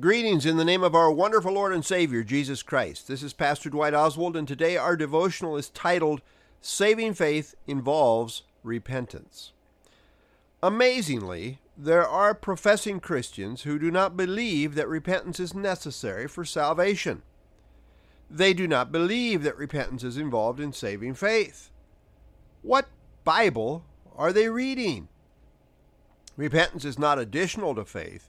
Greetings in the name of our wonderful Lord and Savior, Jesus Christ. This is Pastor Dwight Oswald, and today our devotional is titled Saving Faith Involves Repentance. Amazingly, there are professing Christians who do not believe that repentance is necessary for salvation. They do not believe that repentance is involved in saving faith. What Bible are they reading? Repentance is not additional to faith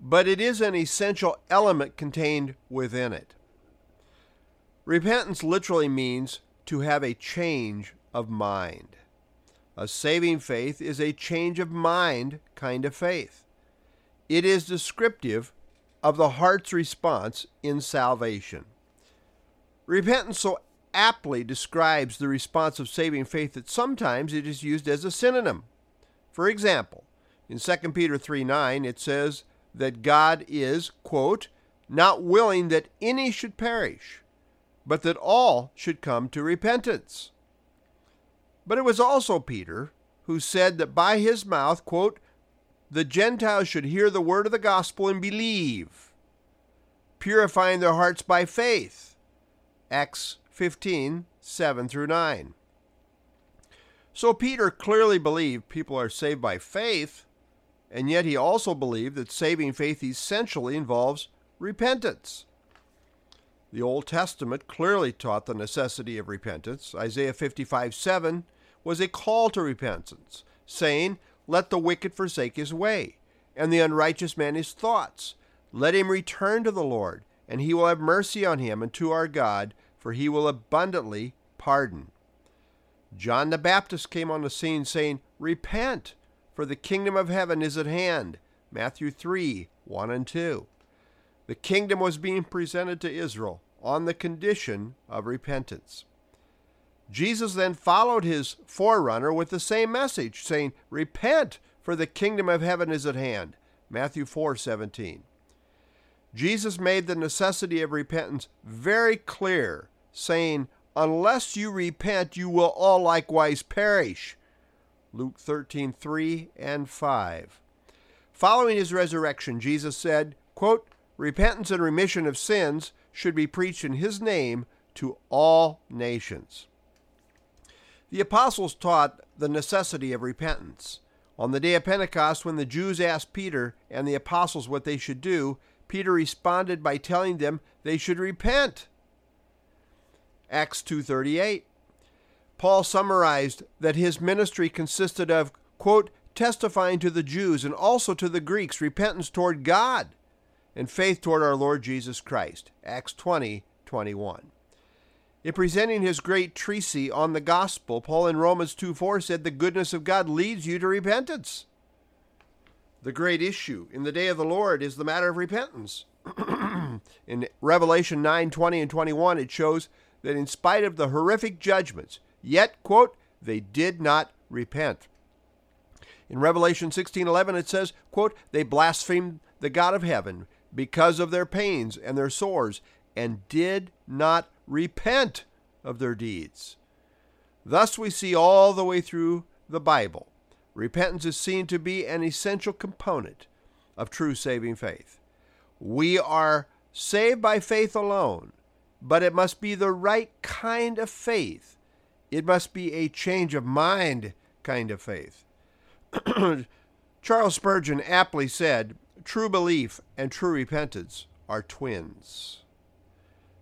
but it is an essential element contained within it. Repentance literally means to have a change of mind. A saving faith is a change of mind kind of faith. It is descriptive of the heart's response in salvation. Repentance so aptly describes the response of saving faith that sometimes it is used as a synonym. For example, in 2 Peter 3 9, it says, that God is, quote, not willing that any should perish, but that all should come to repentance. But it was also Peter who said that by his mouth, quote, the Gentiles should hear the word of the gospel and believe, purifying their hearts by faith. Acts 15, 7 through 9. So Peter clearly believed people are saved by faith, and yet he also believed that saving faith essentially involves repentance. The Old Testament clearly taught the necessity of repentance. Isaiah 55 7 was a call to repentance, saying, Let the wicked forsake his way, and the unrighteous man his thoughts. Let him return to the Lord, and he will have mercy on him and to our God, for he will abundantly pardon. John the Baptist came on the scene saying, Repent, for the kingdom of heaven is at hand. Matthew 3 1 and 2. The kingdom was being presented to Israel on the condition of repentance. Jesus then followed his forerunner with the same message, saying, Repent, for the kingdom of heaven is at hand. Matthew 4:17. Jesus made the necessity of repentance very clear, saying, Unless you repent, you will all likewise perish. Luke 13, 3 and 5. Following his resurrection, Jesus said, quote, Repentance and remission of sins should be preached in his name to all nations. The apostles taught the necessity of repentance. On the day of Pentecost, when the Jews asked Peter and the apostles what they should do, Peter responded by telling them they should repent. Acts 2:38 Paul summarized that his ministry consisted of, quote, testifying to the Jews and also to the Greeks repentance toward God and faith toward our Lord Jesus Christ. Acts 20 21. In presenting his great treatise on the gospel, Paul in Romans 2 4 said, The goodness of God leads you to repentance. The great issue in the day of the Lord is the matter of repentance. in Revelation 9 20 and 21, it shows that in spite of the horrific judgments, Yet, quote, they did not repent. In Revelation 16:11 it says, quote, they blasphemed the God of heaven because of their pains and their sores and did not repent of their deeds. Thus we see all the way through the Bible. Repentance is seen to be an essential component of true saving faith. We are saved by faith alone, but it must be the right kind of faith it must be a change of mind kind of faith. Charles Spurgeon aptly said, True belief and true repentance are twins.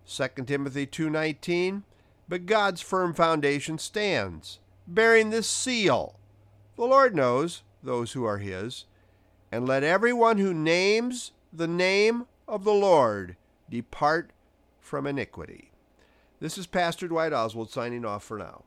2 Timothy 2:19 But God's firm foundation stands, bearing this seal. The Lord knows those who are his, and let everyone who names the name of the Lord depart from iniquity. This is Pastor Dwight Oswald signing off for now.